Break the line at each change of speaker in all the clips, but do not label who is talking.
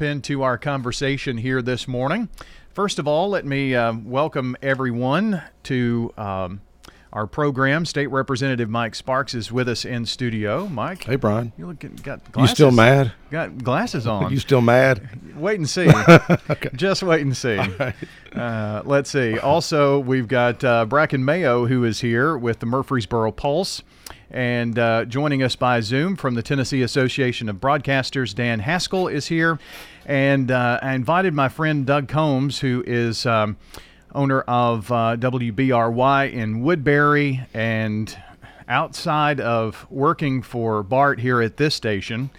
jump into our conversation here this morning. First of all, let me uh, welcome everyone to um, our program. State Representative Mike Sparks is with us in studio. Mike,
Hey, Brian.
you look got
You still mad?
Got glasses on.
You still mad?
Wait and see. Just wait and see. Uh, let's see. Also, we've got uh, Bracken Mayo, who is here with the Murfreesboro Pulse. And uh, joining us by Zoom from the Tennessee Association of Broadcasters, Dan Haskell is here. And uh, I invited my friend Doug Combs, who is um, owner of uh, WBRY in Woodbury. And outside of working for Bart here at this station,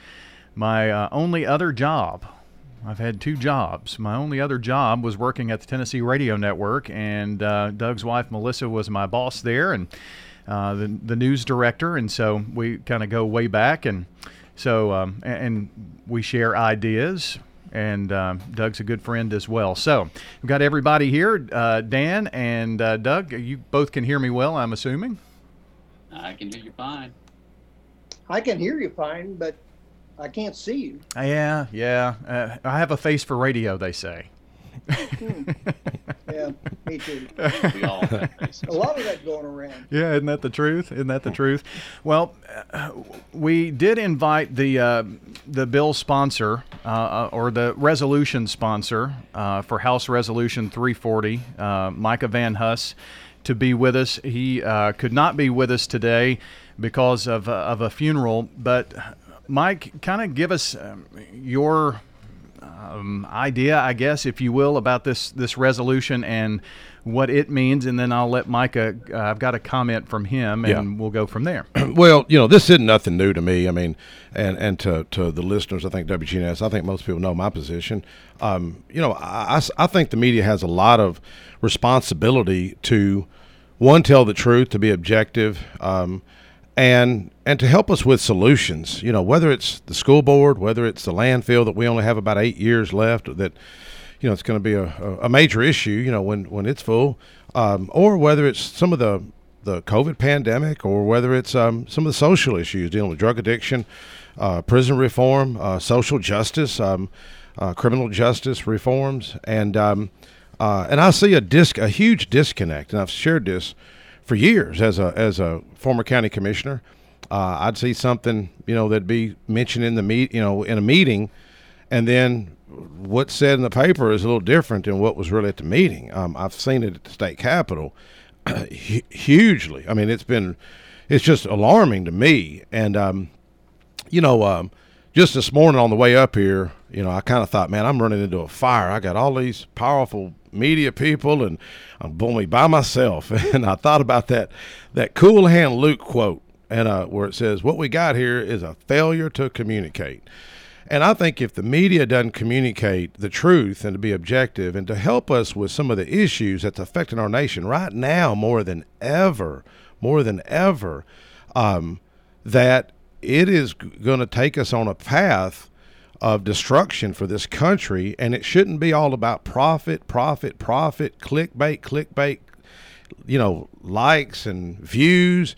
my uh, only other job I've had two jobs. My only other job was working at the Tennessee Radio Network, and uh, Doug's wife Melissa was my boss there, and uh, the the news director, and so we kind of go way back, and so um, and, and we share ideas. And um, Doug's a good friend as well. So we've got everybody here. Uh, Dan and uh, Doug, you both can hear me well, I'm assuming.
I can hear you fine.
I can hear you fine, but I can't see you.
Yeah, yeah. Uh, I have a face for radio, they say.
Yeah, me too.
We all have.
A lot of that going around.
Yeah, isn't that the truth? Isn't that the truth? Well, uh, we did invite the uh, the bill sponsor uh, or the resolution sponsor uh, for House Resolution 340, uh, Micah Van Huss, to be with us. He uh, could not be with us today because of uh, of a funeral. But Mike, kind of give us um, your um, idea, I guess, if you will, about this this resolution and what it means, and then I'll let Micah. Uh, I've got a comment from him, and
Yeah.
we'll go from there.
well, you know, this isn't nothing new to me. I mean, and and to, to the listeners, I think WGNS, I think most people know my position. Um, you know, I I think the media has a lot of responsibility to one tell the truth, to be objective, um, and and to help us with solutions. You know, whether it's the school board, whether it's the landfill that we only have about eight years left that you know it's going to be a, a, major issue you know when when it's full um, or whether it's some of the the covid pandemic or whether it's um, some of the social issues dealing with drug addiction uh, prison reform uh, social justice um, uh, criminal justice reforms and um, uh, and I see a disc a huge disconnect and I've shared this for years as a as a former county commissioner uh, I'd see something you know that'd be mentioned in the meet you know in a meeting and then what's said in the paper is a little different than what was really at the meeting. Um, I've seen it at the state capitol hu- hugely. I mean, it's been, it's just alarming to me. And, um, you know, um, just this morning on the way up here, you know, I kind of thought, man, I'm running into a fire. I got all these powerful media people, and I'm only by myself. And I thought about that that cool hand Luke quote, and uh, where it says, "What we got here is a failure to communicate." And I think if the media doesn't communicate the truth and to be objective and to help us with some of the issues that's affecting our nation right now more than ever, more than ever, um, that it is going to take us on a path of destruction for this country. And it shouldn't be all about profit, profit, profit, clickbait, clickbait, you know, likes and views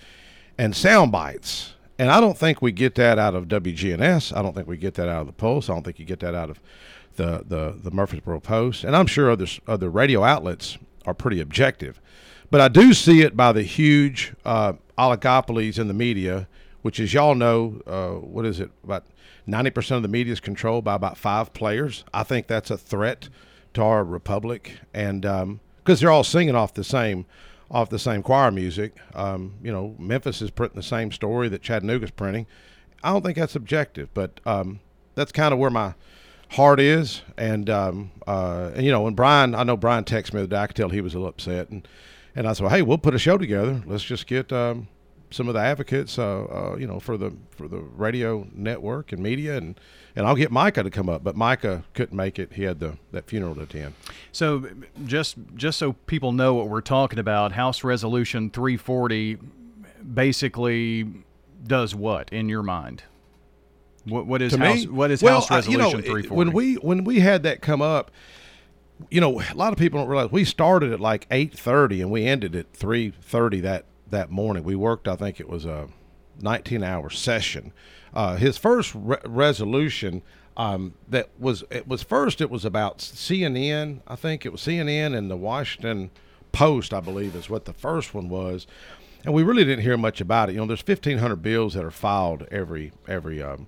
and sound bites. And I don't think we get that out of WGNS. I don't think we get that out of the Pulse. I don't think you get that out of the the, the Murfreesboro Post. And I'm sure other other radio outlets are pretty objective. But I do see it by the huge uh, oligopolies in the media, which, as y'all know, uh, what is it? About 90% of the media is controlled by about five players. I think that's a threat to our republic. And because they're all singing off the same off the same choir music. Um, you know, Memphis is printing the same story that Chattanooga's printing. I don't think that's objective, but um, that's kind of where my heart is. And, um, uh, and, you know, when Brian, I know Brian texted me the day, I could tell he was a little upset. And, and I said, well, hey, we'll put a show together. Let's just get um, some of the advocates, uh, uh, you know, for the for the radio network and media, and and I'll get Micah to come up. But Micah couldn't make it; he had the that funeral to attend.
So, just just so people know what we're talking about, House Resolution 340 basically does what in your mind? What what is House
me,
what is
well,
House Resolution
you know,
340?
When we when we had that come up, you know, a lot of people don't realize we started at like eight thirty and we ended at three thirty that that morning. We worked, I think it was a nineteen hour session. Uh, his first re- resolution, um, that was it was first it was about CNN I think it was CNN and the Washington Post I believe is what the first one was and we really didn't hear much about it you know there's 1500 bills that are filed every every um,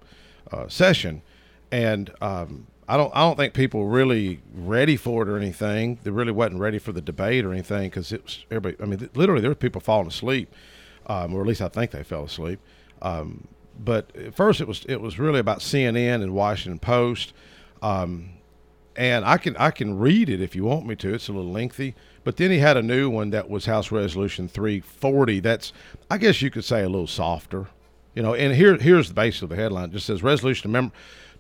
uh, session and um, I don't I don't think people really ready for it or anything they really wasn't ready for the debate or anything because it was everybody I mean literally there were people falling asleep um, or at least I think they fell asleep um, but at first it was it was really about CNN and Washington Post, um, and I can I can read it if you want me to. It's a little lengthy, but then he had a new one that was House Resolution 340. That's I guess you could say a little softer, you know. And here here's the base of the headline. It just says resolution to, mem-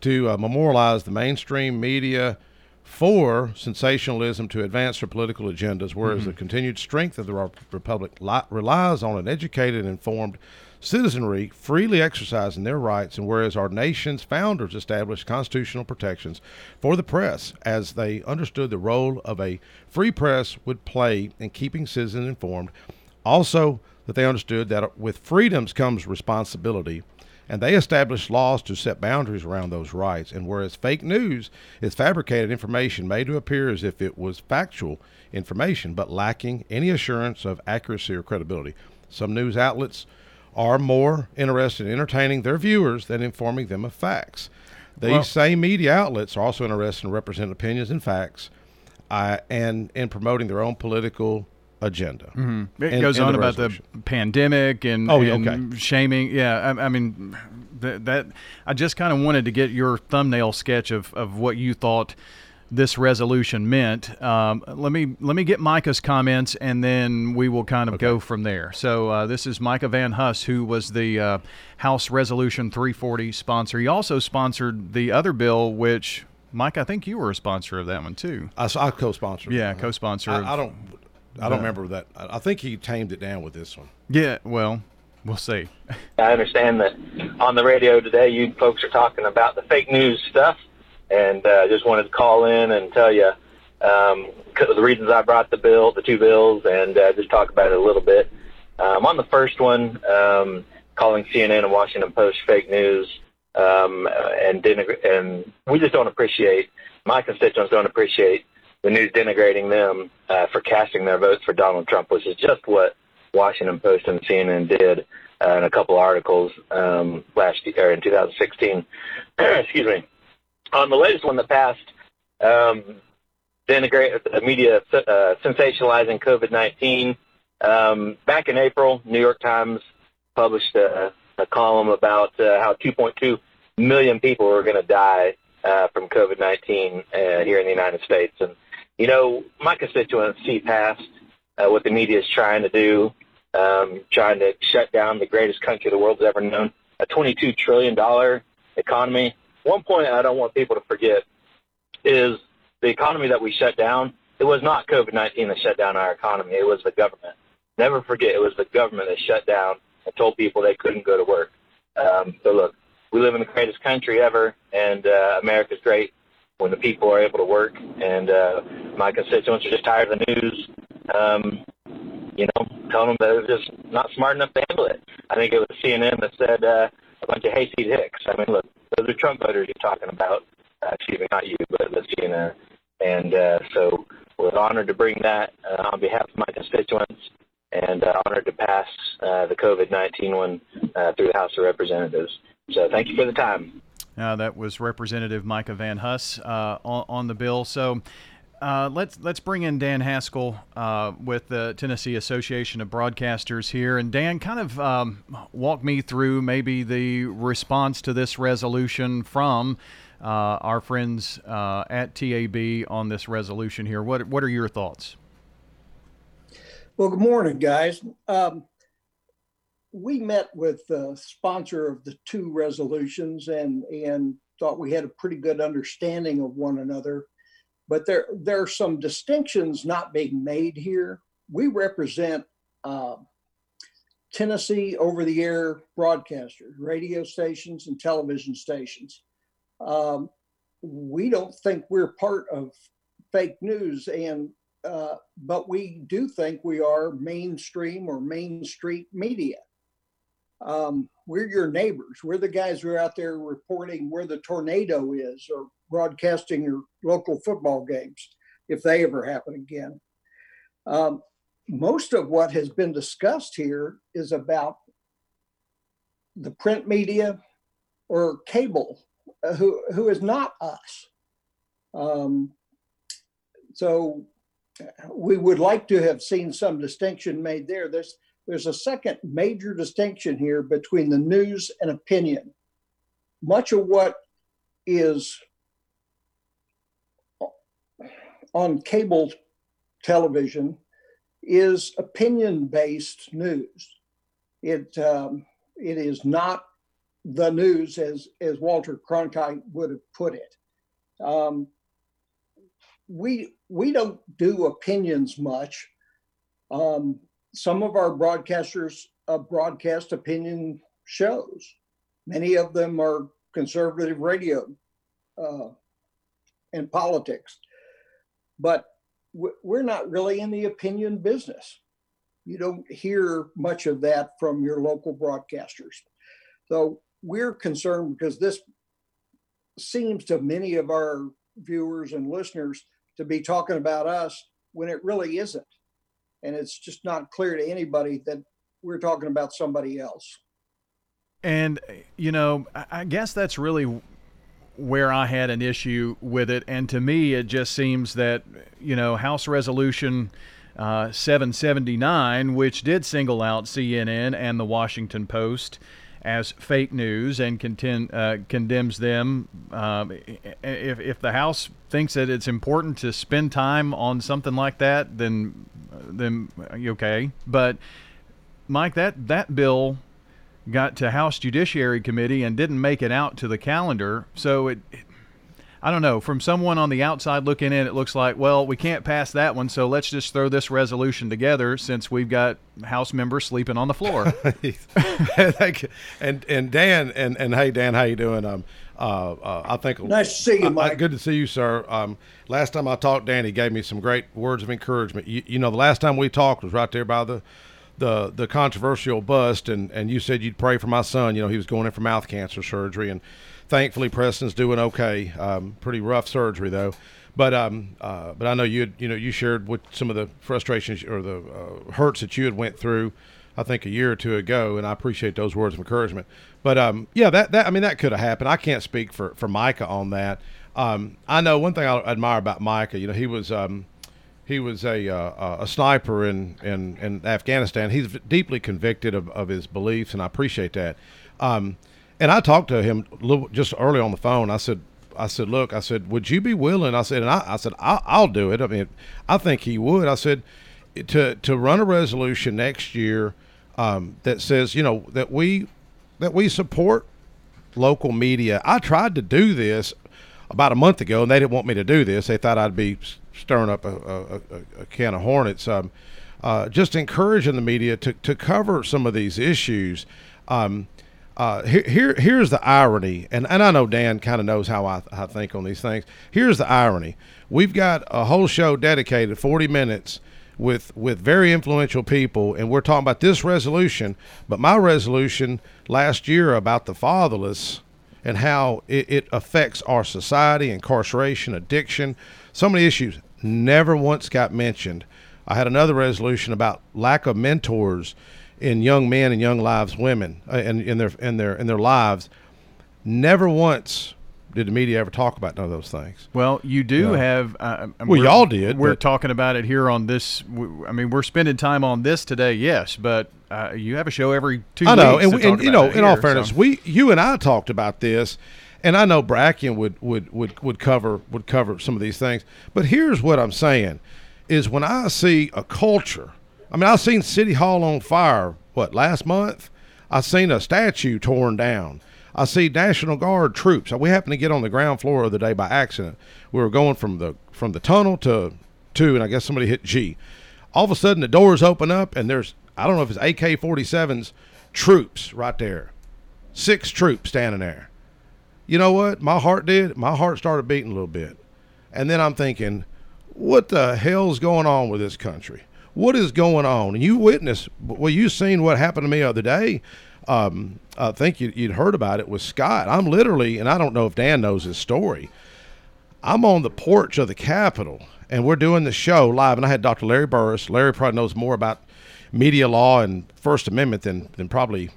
to uh, memorialize the mainstream media for sensationalism to advance their political agendas, whereas mm-hmm. the continued strength of the republic li- relies on an educated, and informed citizenry freely exercising their rights, and whereas our nation's founders established constitutional protections for the press as they understood the role of a free press would play in keeping citizens informed, also that they understood that with freedoms comes responsibility, and they established laws to set boundaries around those rights. And whereas fake news is fabricated information made to appear as if it was factual information, but lacking any assurance of accuracy or credibility, some news outlets are more interested in entertaining their viewers than informing them of facts. These well, same media outlets are also interested in representing opinions and facts uh, and in promoting their own political agenda.
Mm-hmm. It goes on the about the pandemic and,
oh,
and
okay.
shaming. Yeah, I, I mean, that, that I just kind of wanted to get your thumbnail sketch of, of what you thought – this resolution meant. Um, let me let me get Micah's comments, and then we will kind of okay. go from there. So uh, this is Micah Van Huss, who was the uh, House Resolution 340 sponsor. He also sponsored the other bill, which Mike, I think you were a sponsor of that one too.
I, I co-sponsored.
Yeah, co-sponsor.
I, I, don't. I don't remember that. I think he tamed it down with this one.
Yeah. Well, we'll see.
I understand that on the radio today, you folks are talking about the fake news stuff and uh, just wanted to call in and tell you um, the reasons I brought the bill, the two bills, and uh, just talk about it a little bit. Um, on the first one, um, calling CNN and Washington Post fake news, um, and denigr- and we just don't appreciate my constituents don't appreciate the news denigrating them uh, for casting their votes for Donald Trump, which is just what Washington Post and CNN did uh, in a couple articles um, last year in 2016. Excuse me on the latest one that passed, um, denigrate the media uh, sensationalizing COVID nineteen. Um, back in April, New York Times published a, a column about uh, how 2.2 million people were going to die uh, from COVID 19 uh, here in the United States. And, you know, my constituents see past uh, what the media is trying to do, um, trying to shut down the greatest country the world's ever known, a $22 trillion economy one point I don't want people to forget is the economy that we shut down. It was not COVID 19 that shut down our economy, it was the government. Never forget, it was the government that shut down and told people they couldn't go to work. Um, so, look, we live in the greatest country ever, and uh, America's great when the people are able to work. And uh, my constituents are just tired of the news, um, you know, telling them that they're just not smart enough to handle it. I think it was CNN that said uh, a bunch of hayseed hicks. I mean, look, those are Trump voters you're talking about. Uh, excuse me, not you, but the CNN. And uh, so we're honored to bring that uh, on behalf of my constituents and uh, honored to pass uh, the COVID-19 one uh, through the House of Representatives. So thank you for the time.
Uh, that was Representative Micah Van Huss uh, on, on, the bill. So uh, let's let's bring in Dan Haskell uh, with the Tennessee Association of Broadcasters here, and Dan, kind of um, walk me through maybe the response to this resolution from uh, our friends uh, at TAB on this resolution here. What what are your thoughts?
Well, good morning, guys. Um, we met with the sponsor of the two resolutions and and thought we had a pretty good understanding of one another but there there are some distinctions not being made here. We represent uh, Tennessee over-the-air broadcasters, radio stations, and television stations. Um, we don't think we're part of fake news, and uh, but we do think we are mainstream or main street media. Um, we're your neighbors. We're the guys who are out there reporting where the tornado is or broadcasting your local football games if they ever happen again. Um, most of what has been discussed here is about the print media or cable, uh, who, who is not us. Um, so we would like to have seen some distinction made there. There's there's a second major distinction here between the news and opinion. Much of what is on cable television is opinion based news. It, um, it is not the news as, as Walter Cronkite would have put it. Um, we, we don't do opinions much. Um, some of our broadcasters uh, broadcast opinion shows. Many of them are conservative radio uh, and politics. But we're not really in the opinion business. You don't hear much of that from your local broadcasters. So we're concerned because this seems to many of our viewers and listeners to be talking about us when it really isn't. And it's just not clear to anybody that we're talking about somebody else.
And, you know, I guess that's really where I had an issue with it. And to me, it just seems that, you know, House Resolution uh, 779, which did single out CNN and the Washington Post as fake news and contend, uh, condemns them. Um, if, if the House thinks that it's important to spend time on something like that, then then okay. But Mike, that that bill got to House Judiciary Committee and didn't make it out to the calendar. So it, it, I don't know. From someone on the outside looking in, it looks like, well, we can't pass that one, so let's just throw this resolution together since we've got House members sleeping on the floor.
and and Dan and and hey Dan, how you doing? Um, uh, uh, I think
nice to see you, Mike.
good to see you, sir. Um, last time I talked, Danny gave me some great words of encouragement. You, you know, the last time we talked was right there by the the the controversial bust, and and you said you'd pray for my son. You know, he was going in for mouth cancer surgery, and thankfully Preston's doing okay. Um, pretty rough surgery though. But um, uh, but I know you you know you shared with some of the frustrations or the uh, hurts that you had went through, I think a year or two ago, and I appreciate those words of encouragement. But um, yeah, that that I mean that could have happened. I can't speak for for Micah on that. Um, I know one thing I admire about Micah. You know, he was um, he was a uh, a sniper in, in, in Afghanistan. He's deeply convicted of, of his beliefs, and I appreciate that. Um, and I talked to him little, just early on the phone. I said, I said, look, I said, would you be willing? I said, and I, I said, I'll, I'll do it. I mean, I think he would. I said, to to run a resolution next year um, that says, you know, that we that we support local media. I tried to do this about a month ago, and they didn't want me to do this. They thought I'd be stirring up a, a, a, can of hornets. Um, uh, just encouraging the media to, to cover some of these issues. Um, uh, here, here, here's the irony, and, and I know Dan kind of knows how I, I think on these things. Here's the irony: we've got a whole show dedicated, 40 minutes, with with very influential people, and we're talking about this resolution. But my resolution last year about the fatherless and how it, it affects our society, incarceration, addiction, so many issues never once got mentioned. I had another resolution about lack of mentors in young men and young lives women uh, in, in their in their in their lives. Never once did the media ever talk about none of those things.
Well, you do yeah. have. Uh,
well, y'all did.
We're talking about it here on this. I mean, we're spending time on this today, yes, but uh, you have a show every two.
I know, and,
and
you know,
in
all fairness, so. we, you and I talked about this, and I know Bracken would, would would would cover would cover some of these things. But here's what I'm saying: is when I see a culture. I mean, I've seen City Hall on fire. What last month? I've seen a statue torn down. I see National Guard troops. We happened to get on the ground floor of the day by accident. We were going from the from the tunnel to two, and I guess somebody hit G. All of a sudden, the doors open up, and there's I don't know if it's AK 47s troops right there. Six troops standing there. You know what? My heart did. My heart started beating a little bit. And then I'm thinking, what the hell's going on with this country? What is going on? And you witnessed, well, you seen what happened to me the other day. Um, I think you, would heard about it with Scott. I'm literally, and I don't know if Dan knows his story. I'm on the porch of the Capitol, and we're doing the show live. And I had Dr. Larry Burriss. Larry probably knows more about media law and First Amendment than, than probably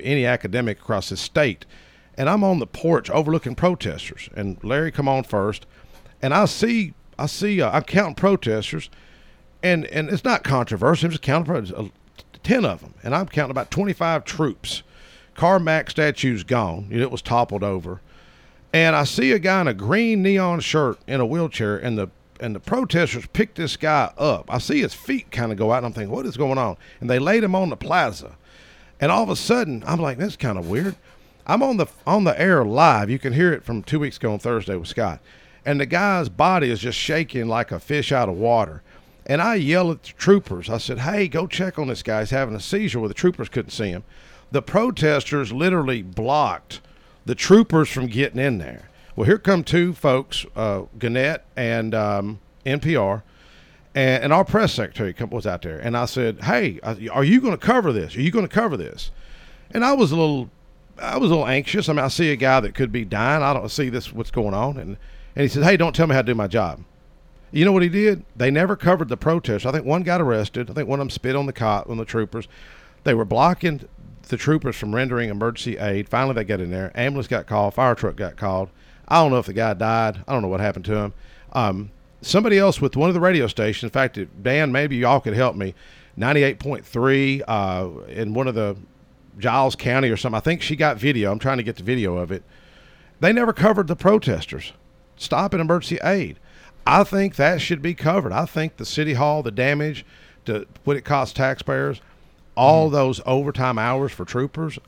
any academic across the state. And I'm on the porch overlooking protesters. And Larry come on first, and I see I see uh, I'm counting protesters, and and it's not controversial. I'm just counting uh, ten of them, and I'm counting about 25 troops. Carmack statue's gone. It was toppled over and I see a guy in a green neon shirt in a wheelchair, and the and the protesters pick this guy up. I see his feet kind of go out, and I'm thinking, what is going on? And they laid him on the plaza, and all of a sudden, I'm like, that's kind of weird. I'm on the on the air live. You can hear it from two weeks ago on Thursday with Scott, and the guy's body is just shaking like a fish out of water. And I yell at the troopers. I said, "Hey, go check on this guy. He's having a seizure." Where the troopers couldn't see him. The protesters literally blocked the troopers from getting in there. Well, here come two folks, uh, Gannett and um, NPR, and, and, our press secretary was out there. And I said, "Hey, are you going to cover this? Are you going to cover this?" And I was a little, I was a little anxious. I mean, I see a guy that could be dying. I don't see this. What's going on? And and he said, "Hey, don't tell me how to do my job." You know what he did? They never covered the protest. I think one got arrested. I think one of them spit on the cop on the troopers. They were blocking the troopers from rendering emergency aid. Finally, they got in there. Ambulance got called. Fire truck got called. I don't know if the guy died. I don't know what happened to him. Um, somebody else with one of the radio stations. In fact, Dan, maybe y'all could help me. 98.3 uh, in one of the Giles County or something. I think she got video. I'm trying to get the video of it. They never covered the protesters stopping emergency aid. I think that should be covered. I think the city hall, the damage to what it costs taxpayers – all mm-hmm. those overtime hours for troopers.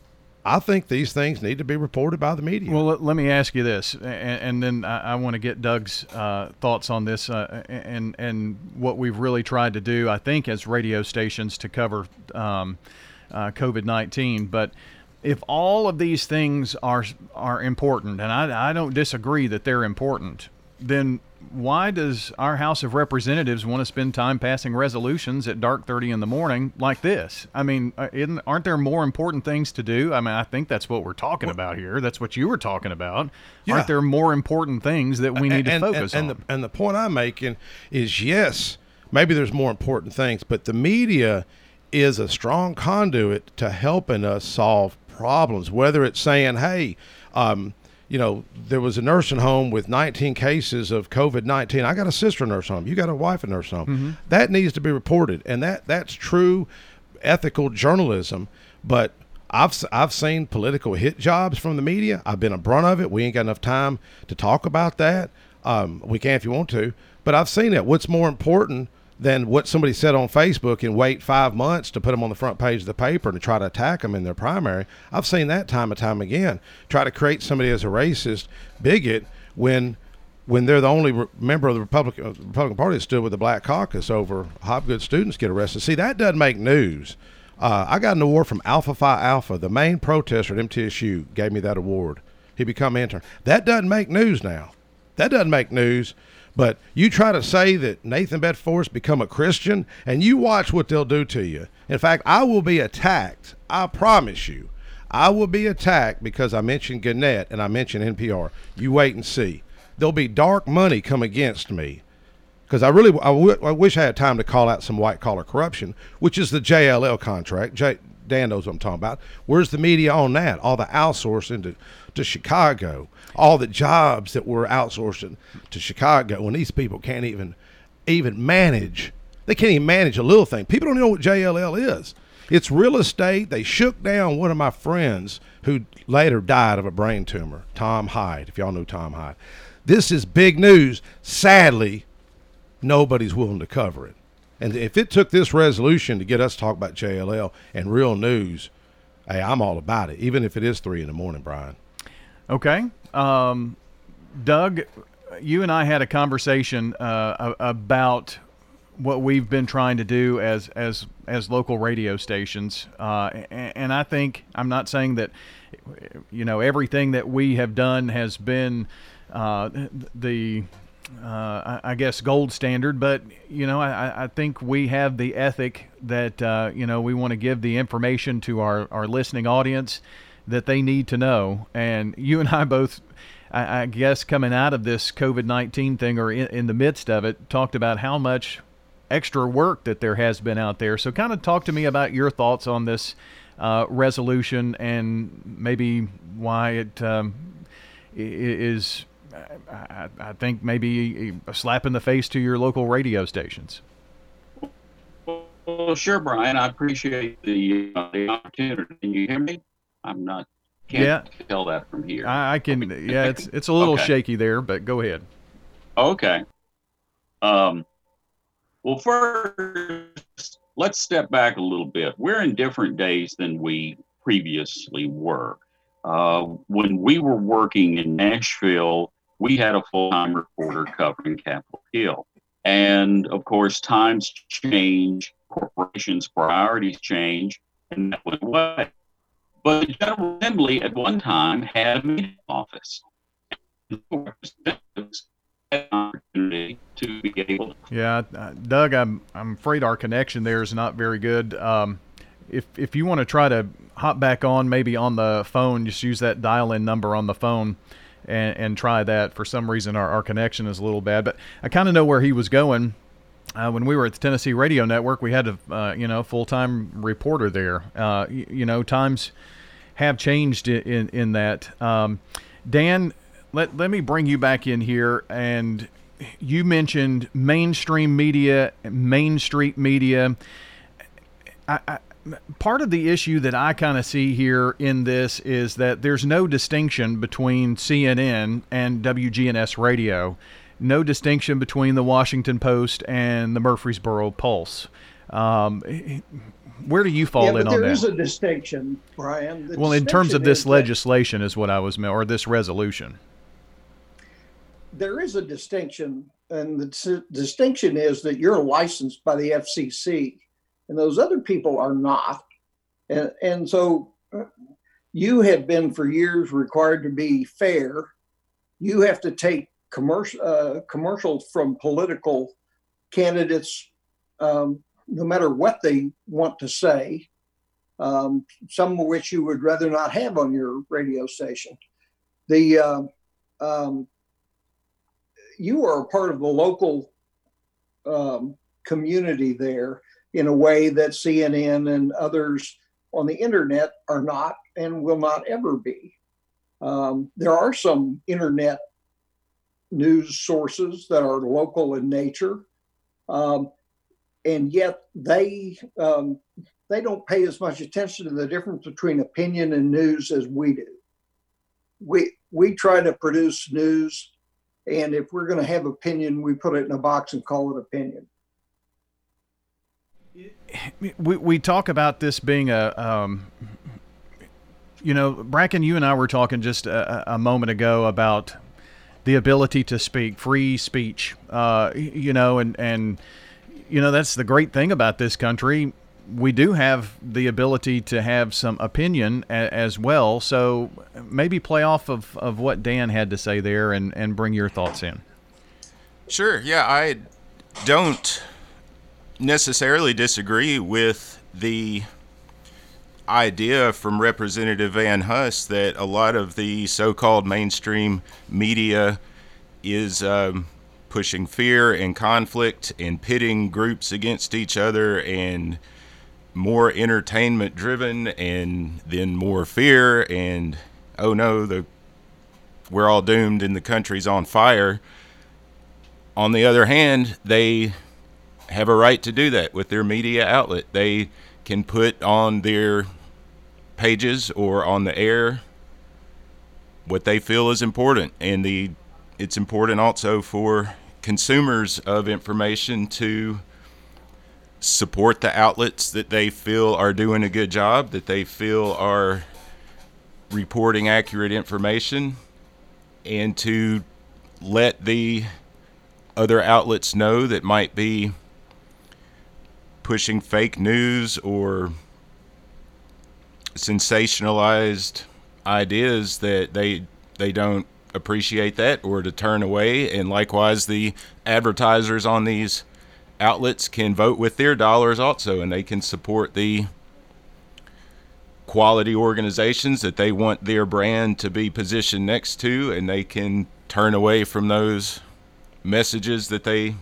I think these things need to be reported by the media.
Well, let, let me ask you this, and, and then I, I, want to get Doug's uh, thoughts on this, uh, and and what we've really tried to do, I think, as radio stations to cover um, uh, COVID nineteen. But if all of these things are are important, and I, I don't disagree that they're important, then why does our House of Representatives want to spend time passing resolutions at dark 30 in the morning like this? I mean, uh, aren't there more important things to do? I mean, I think that's what we're talking well, about here. That's what you were talking about. Yeah. Aren't there more important things that we need and, to focus
and,
and
on? The, and the point I'm making is yes, maybe there's more important things, but the media is a strong conduit to helping us solve problems, whether it's saying, hey, um, you know, there was a nursing home with 19 cases of COVID 19. I got a sister in a nursing home. You got a wife in a nursing home. Mm-hmm. That needs to be reported, and that that's true ethical journalism. But I've I've seen political hit jobs from the media. I've been a brunt of it. We ain't got enough time to talk about that. Um, we can if you want to, but I've seen it. What's more important than what somebody said on Facebook and wait five months to put them on the front page of the paper and to try to attack them in their primary. I've seen that time and time again. Try to create somebody as a racist bigot when when they're the only re- member of the Republican uh, Republican Party that stood with the Black Caucus over Hopgood students get arrested. See, that doesn't make news. Uh, I got an award from Alpha Phi Alpha. The main protester at MTSU gave me that award. He become intern. That doesn't make news now. That doesn't make news. But you try to say that Nathan Bedford's become a Christian, and you watch what they'll do to you. In fact, I will be attacked. I promise you. I will be attacked because I mentioned Gannett and I mentioned NPR. You wait and see. There'll be dark money come against me because I really I, w- I wish I had time to call out some white collar corruption, which is the JLL contract. J- Dan knows what I'm talking about. Where's the media on that? All the outsourcing to, to Chicago, all the jobs that were outsourcing to Chicago, when these people can't even even manage. They can't even manage a little thing. People don't know what JLL is. It's real estate. They shook down one of my friends who later died of a brain tumor, Tom Hyde, if y'all know Tom Hyde. This is big news. Sadly, nobody's willing to cover it. And if it took this resolution to get us to talk about JLL and real news, hey, I'm all about it, even if it is three in the morning, Brian.
Okay. Um, Doug, you and I had a conversation uh, about what we've been trying to do as as as local radio stations, uh, and, I think I'm not saying that you know everything that we have done has been uh, the uh, I, guess gold standard, but you know, I, I think we have the ethic that uh, you know we want to give the information to our, our listening audience that they need to know. And you and I both, I, I guess, coming out of this COVID nineteen thing or in, in the midst of it, talked about how much extra work that there has been out there. So, kind of talk to me about your thoughts on this uh, resolution and maybe why it um, is I, I think maybe a slap in the face to your local radio stations.
Well, sure, Brian. I appreciate the, uh, the opportunity. Can you hear me? I'm not. Can't yeah. tell that from here.
I, I can. Yeah, it's it's a little okay. shaky there, but go ahead.
Okay. Um. Well, first, let's step back a little bit. We're in different days than we previously were. Uh, when we were working in Nashville, we had a full time reporter covering Capitol Hill. And of course, times change, corporations' priorities change, and that went away. But the General Assembly at one time had a meeting office.
Yeah, Doug, I'm I'm afraid our connection there is not very good. Um, if if you want to try to hop back on, maybe on the phone, just use that dial-in number on the phone and, and try that. For some reason, our, our connection is a little bad, but I kind of know where he was going. Uh, when we were at the Tennessee Radio Network, we had a uh, you know full time reporter there. Uh, you, you, know times have changed in in, that. Um, Dan, let let me bring you back in here, and you mentioned mainstream media, Main Street media. I, part of the issue that I kind of see here in this is that there's no distinction between CNN and WGNS radio, no distinction between the Washington Post and the Murfreesboro Pulse. Um, where do you fall
yeah,
in on
that?
There
is a distinction, Brian.
The well, distinction in terms of this legislation, is what I was or this resolution.
There is a distinction, and the distinction is that you're licensed by the FCC and those other people are not. And, and so uh, you have been for years required to be fair. You have to take commercial uh, commercials from political candidates, um, no matter what they want to say. Um, some of which you would rather not have on your radio station. The uh, um, you are a part of the local um, community there, in a way that CNN and others on the internet are not and will not ever be. Um, there are some internet news sources that are local in nature, um, and yet they um, they don't pay as much attention to the difference between opinion and news as we do. We we try to produce news, and if we're going to have opinion, we put it in a box and call it opinion
we, we talk about this being a um, you know bracken you and i were talking just a, a, moment ago about the ability to speak free speech uh, you know and and you know that's the great thing about this country. We do have the ability to have some opinion a, as well. So maybe play off of, of what dan had to say there and, and bring your thoughts in.
Sure. Yeah i don't necessarily disagree with the idea from Representative Van Huss that a lot of the so called mainstream media is um, pushing fear and conflict and pitting groups against each other and more entertainment driven and then more fear and oh no the we're all doomed and the country's on fire. On the other hand they have a right to do that with their media outlet. They can put on their pages or on the air what they feel is important and the it's important also for consumers of information to support the outlets that they feel are doing a good job, that they feel are reporting accurate information, and to let the other outlets know that might be pushing fake news or sensationalized ideas that they they don't appreciate that or to turn away. And likewise, the advertisers on these outlets can vote with their dollars also, and they can support the quality organizations that they want their brand to be positioned next to, and they can turn away from those messages that they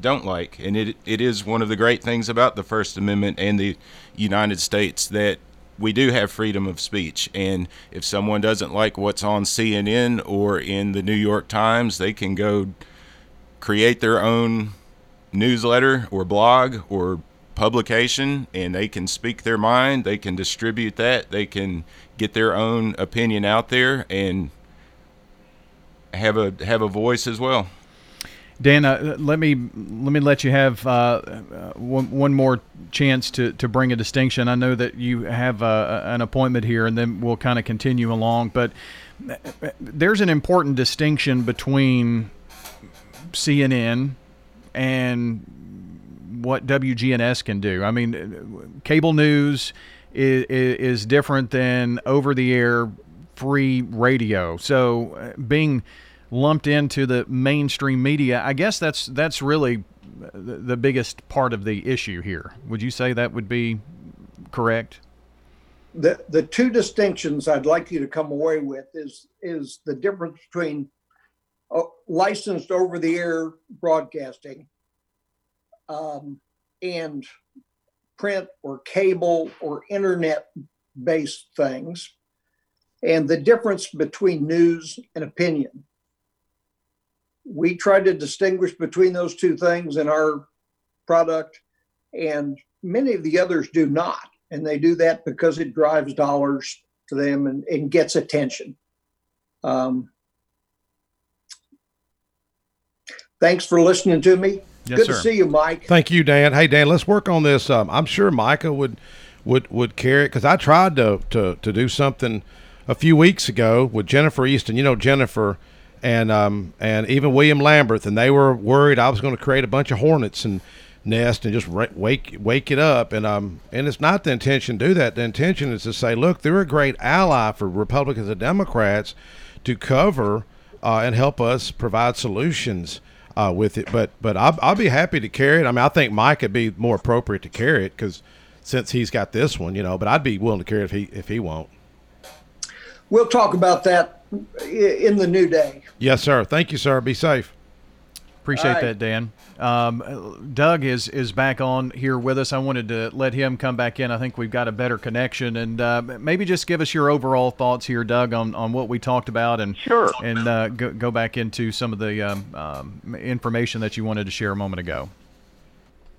don't like. And it it is one of the great things about the First Amendment and the United States that we do have freedom of speech. And if someone doesn't like what's on CNN or in the New York Times, they can go create their own newsletter or blog or publication and they can speak their mind, they can distribute that, they can get their own opinion out there and have a have a voice as well.
Dan, uh, let me let me let you have uh, uh, one, one more chance to, to bring a distinction. I know that you have uh, an appointment here, and then we'll kind of continue along. But uh, there's an important distinction between CNN and what WGNS can do. I mean, cable news is, is different than over the air free radio. So being lumped into the mainstream media. I guess that's that's really the biggest part of the issue here. Would you say that would be correct?
The the two distinctions I'd like you to come away with is is the difference between uh, licensed over the air broadcasting um, and print or cable or internet based things and the difference between news and opinion we try to distinguish between those two things in our product, and many of the others do not. And they do that because it drives dollars to them and, and gets attention. Um, thanks for listening to me. Yes, Good sir. to see you, Mike.
Thank you, Dan. Hey, Dan, let's work on this. Um, I'm sure Micah would would would carry it because I tried to, to to do something a few weeks ago with Jennifer Easton. You know, Jennifer and um, and even William Lamberth, and they were worried I was going to create a bunch of hornets and nest and just wake wake it up. And um, and it's not the intention to do that. The intention is to say, look, they're a great ally for Republicans and Democrats to cover uh, and help us provide solutions. Uh, with it, but but I'll, I'll be happy to carry it. I mean, I think Mike would be more appropriate to carry it because since he's got this one, you know. But I'd be willing to carry it if he if he won't.
We'll talk about that in the new day.
Yes, sir. Thank you, sir. Be safe.
Appreciate right. that, Dan. Um, Doug is is back on here with us. I wanted to let him come back in. I think we've got a better connection, and uh, maybe just give us your overall thoughts here, Doug, on, on what we talked about, and
sure,
and uh, go, go back into some of the um, um, information that you wanted to share a moment ago.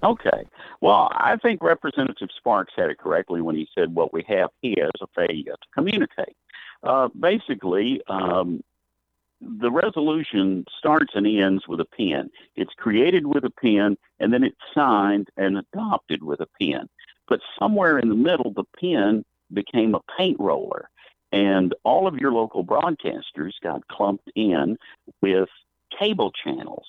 Okay. Well, I think Representative Sparks had it correctly when he said what we have here is a failure to communicate. Uh, basically, um, the resolution starts and ends with a pen. It's created with a pen, and then it's signed and adopted with a pen. But somewhere in the middle, the pen became a paint roller, and all of your local broadcasters got clumped in with cable channels.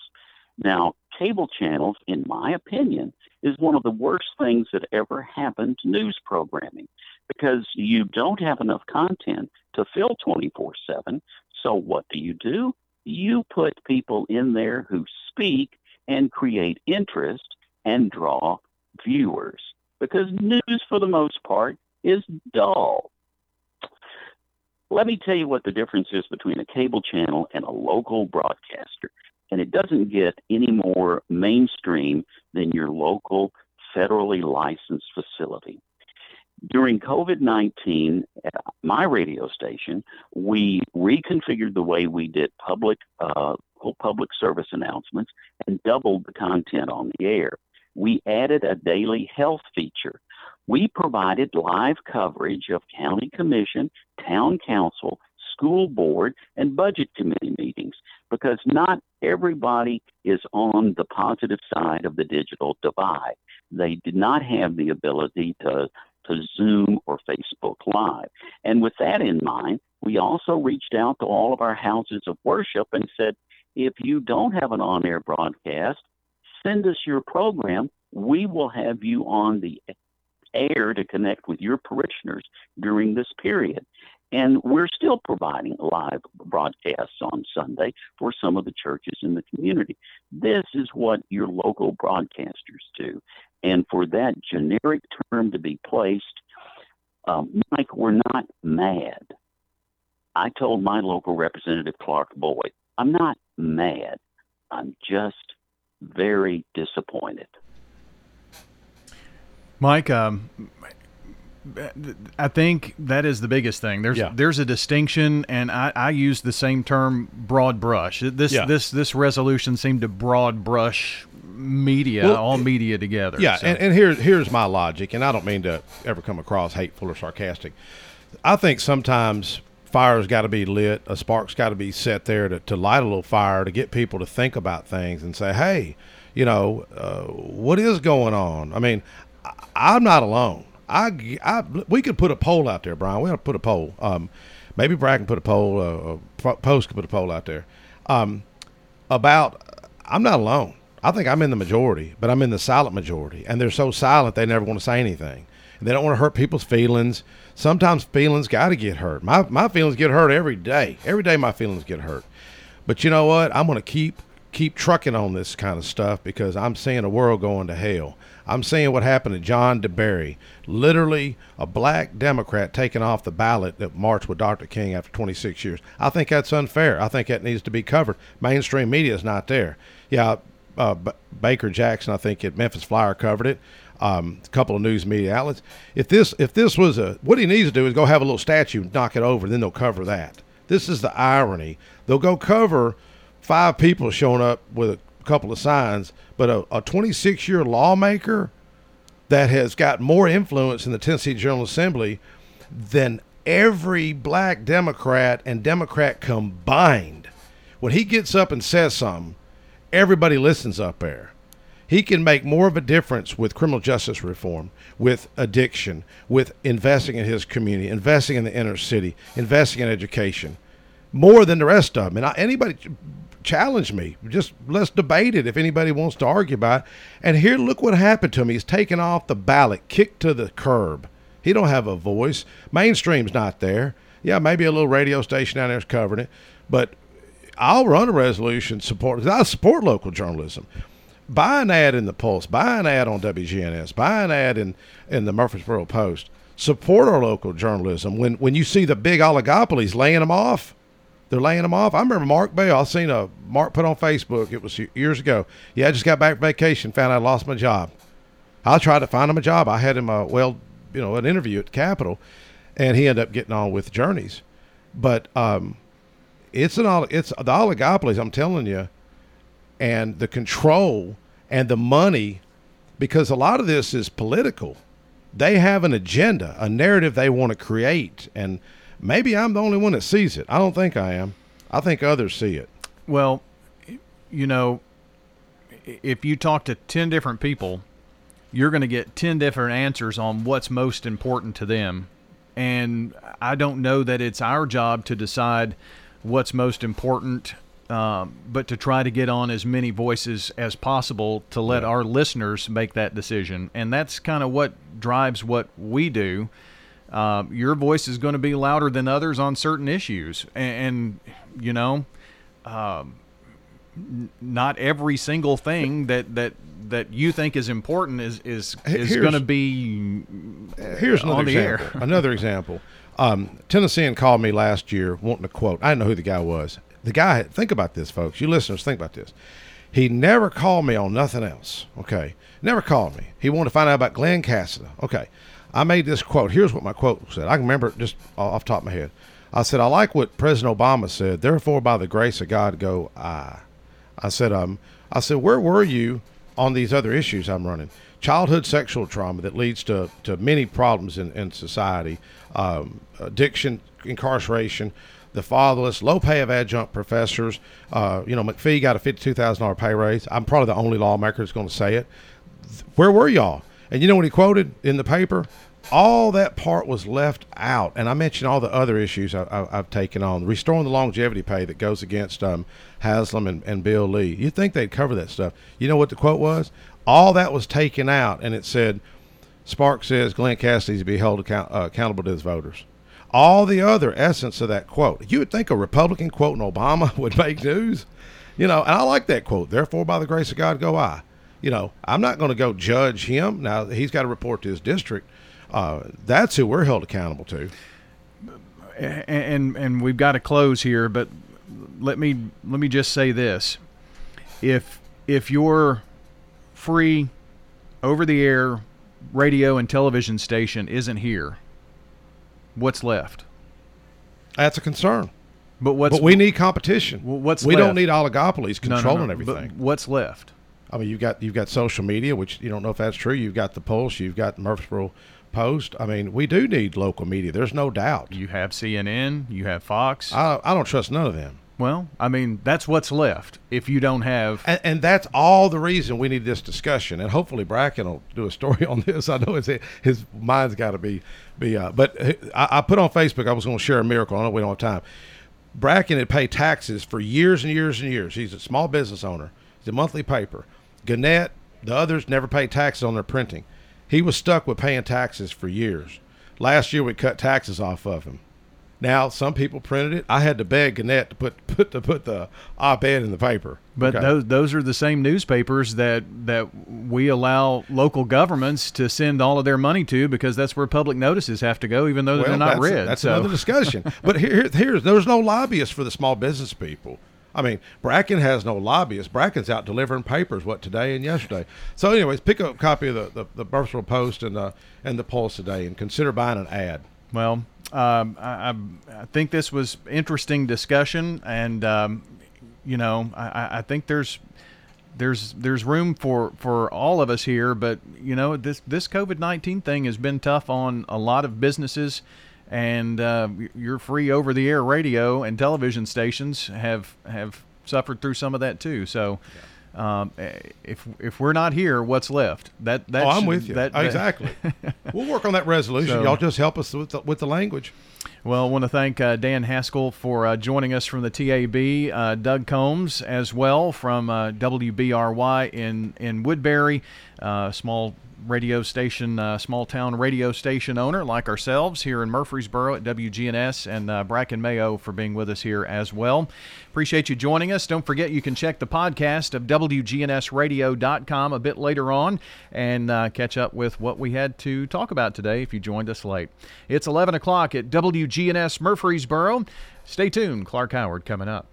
Now, cable channels, in my opinion, is one of the worst things that ever happened to news programming because you don't have enough content to fill 24 7. So, what do you do? You put people in there who speak and create interest and draw viewers because news, for the most part, is dull. Let me tell you what the difference is between a cable channel and a local broadcaster. And it doesn't get any more mainstream than your local federally licensed facility during COVID 19 at my radio station, we reconfigured the way we did public, uh, public service announcements and doubled the content on the air. We added a daily health feature. We provided live coverage of county commission, town council, school board, and budget committee meetings because not everybody is on the positive side of the digital divide. They did not have the ability to to Zoom or Facebook Live. And with that in mind, we also reached out to all of our houses of worship and said, if you don't have an on air broadcast, send us your program. We will have you on the air to connect with your parishioners during this period. And we're still providing live broadcasts on Sunday for some of the churches in the community. This is what your local broadcasters do. And for that generic term to be placed, um, Mike, we're not mad. I told my local representative, Clark Boyd, I'm not mad. I'm just very disappointed.
Mike, um, I think that is the biggest thing. There's yeah. there's a distinction, and I, I use the same term, broad brush. This yeah. this this resolution seemed to broad brush media, well, all media together.
Yeah, so. and, and here's here's my logic, and I don't mean to ever come across hateful or sarcastic. I think sometimes fire's got to be lit, a spark's got to be set there to, to light a little fire to get people to think about things and say, hey, you know, uh, what is going on? I mean, I, am not alone. I, I, we could put a poll out there, Brian. We ought to put a poll. Um, maybe Brad can put a poll, uh, Post can put a poll out there um, about. I'm not alone. I think I'm in the majority, but I'm in the silent majority, and they're so silent they never want to say anything. And they don't want to hurt people's feelings. Sometimes feelings got to get hurt. My my feelings get hurt every day. Every day my feelings get hurt. But you know what? I'm going to keep keep trucking on this kind of stuff because I'm seeing a world going to hell. I'm seeing what happened to John DeBerry, literally a black Democrat taken off the ballot that marched with Dr. King after 26 years. I think that's unfair. I think that needs to be covered. Mainstream media is not there. Yeah, uh, B- Baker Jackson, I think at Memphis Flyer covered it. Um, a couple of news media outlets. If this if this was a what he needs to do is go have a little statue, knock it over, then they'll cover that. This is the irony. They'll go cover five people showing up with a couple of signs, but a 26 year lawmaker that has got more influence in the Tennessee General Assembly than every black Democrat and Democrat combined. When he gets up and says something, everybody listens up there. He can make more of a difference with criminal justice reform, with addiction, with investing in his community, investing in the inner city, investing in education, more than the rest of them. And I, anybody challenge me, just let's debate it if anybody wants to argue about it. And here, look what happened to him. He's taken off the ballot, kicked to the curb. He don't have a voice. Mainstream's not there. Yeah, maybe a little radio station down there's covering it, but I'll run a resolution support. I support local journalism. Buy an ad in the Pulse. Buy an ad on WGNS. Buy an ad in in the Murfreesboro Post. Support our local journalism. When when you see the big oligopolies laying them off, they're laying them off. I remember Mark Bell. I seen a Mark put on Facebook. It was years ago. Yeah, I just got back from vacation. Found I lost my job. I tried to find him a job. I had him a well, you know, an interview at Capitol, and he ended up getting on with Journeys. But um, it's an it's the oligopolies. I'm telling you, and the control and the money, because a lot of this is political. They have an agenda, a narrative they want to create, and maybe I'm the only one that sees it. I don't think I am. I think others see it.
Well, you know, if you talk to 10 different people, you're going to get 10 different answers on what's most important to them. And I don't know that it's our job to decide what's most important, um, but to try to get on as many voices as possible to let yeah. our listeners make that decision. And that's kind of what drives what we do. Uh, your voice is going to be louder than others on certain issues. And, and you know, um, not every single thing that, that that you think is important is is, is going to be
here's another example. another example. Um, Tennessean called me last year wanting a quote. I didn't know who the guy was. The guy, think about this, folks. You listeners, think about this. He never called me on nothing else. Okay. Never called me. He wanted to find out about Glen Casada. Okay. I made this quote. Here's what my quote said. I can remember it just off top of my head. I said, I like what President Obama said. Therefore, by the grace of God, go I. I said, um, I said, where were you on these other issues I'm running? Childhood sexual trauma that leads to, to many problems in, in society um, addiction, incarceration, the fatherless, low pay of adjunct professors. Uh, you know, McPhee got a fifty-two thousand dollar pay raise. I'm probably the only lawmaker that's going to say it. Where were y'all? And you know what he quoted in the paper? All that part was left out, and I mentioned all the other issues I, have taken on, restoring the longevity pay that goes against um, Haslam and, and Bill Lee. You'd think they'd cover that stuff. You know what the quote was? All that was taken out, and it said Sparks says Glen Casada to be held account, uh, accountable to his voters. all the other essence of that quote. You would think a Republican quoting Obama would make news, you know. And I like that quote. Therefore, by the grace of God, go I. You know, I'm not going to go judge him. Now he's got to report to his district. Uh, that's who we're held accountable to.
And, and and we've got to close here, but let me let me just say this: if if your free over the air radio and television station isn't here, what's left?
That's a concern.
But what's
but we need competition.
What's
we
left?
don't need oligopolies controlling
no, no, no.
everything.
But what's left?
I mean, you've got you've got social media, which you don't know if that's true. You've got the Pulse, you've got Murfreesboro Post. I mean, we do need local media. There's no doubt.
You have CNN, you have Fox.
I, I don't trust none of them.
Well, I mean, that's what's left if you don't have.
And, and, that's all the reason we need this discussion. And hopefully Bracken will do a story on this. I know his his mind's got to be be. Uh, but I, I, put on Facebook. I was going to share a miracle. I know we don't have time. Bracken had paid taxes for years and years and years. He's a small business owner. He's a monthly paper. Gannett, the others never paid taxes on their printing. He was stuck with paying taxes for years. Last year we cut taxes off of him. Now some people printed it. I had to beg Gannett to put put to put the op-ed in the paper.
But okay. those those are the same newspapers that that we allow local governments to send all of their money to because that's where public notices have to go, even though well, they're not
that's
read.
That's
so.
another discussion. but here, here's there's no lobbyists for the small business people. I mean, Bracken has no lobbyists. Bracken's out delivering papers, what today and yesterday. So, anyways, pick up a copy of the the, the Murfreesboro Post and the and the Pulse today, and consider buying an ad.
Well, um, I, I, think this was interesting discussion, and um, you know, I, I think there's there's there's room for for all of us here but you know this this covid-19 thing has been tough on a lot of businesses and uh, your free over-the-air radio and television stations have have suffered through some of that too. So. Um, if if we're not here, what's left? That that
oh, I'm
should,
with you.
That, that
exactly. we'll work on that resolution. So, Y'all just help us with the, with the language.
Well, I want to thank uh, Dan Haskell for uh, joining us from the TAB, uh, Doug Combs as well from uh, WBRY in in Woodbury, uh, small radio station, uh, small town radio station owner like ourselves here in Murfreesboro at WGNS, and uh, Bracken Mayo for being with us here as well. Appreciate you joining us. Don't forget you can check the podcast of WGNSradio.com a bit later on and uh, catch up with what we had to talk about today if you joined us late. It's 11 o'clock at WGNS Murfreesboro. Stay tuned. Clark Howard coming up.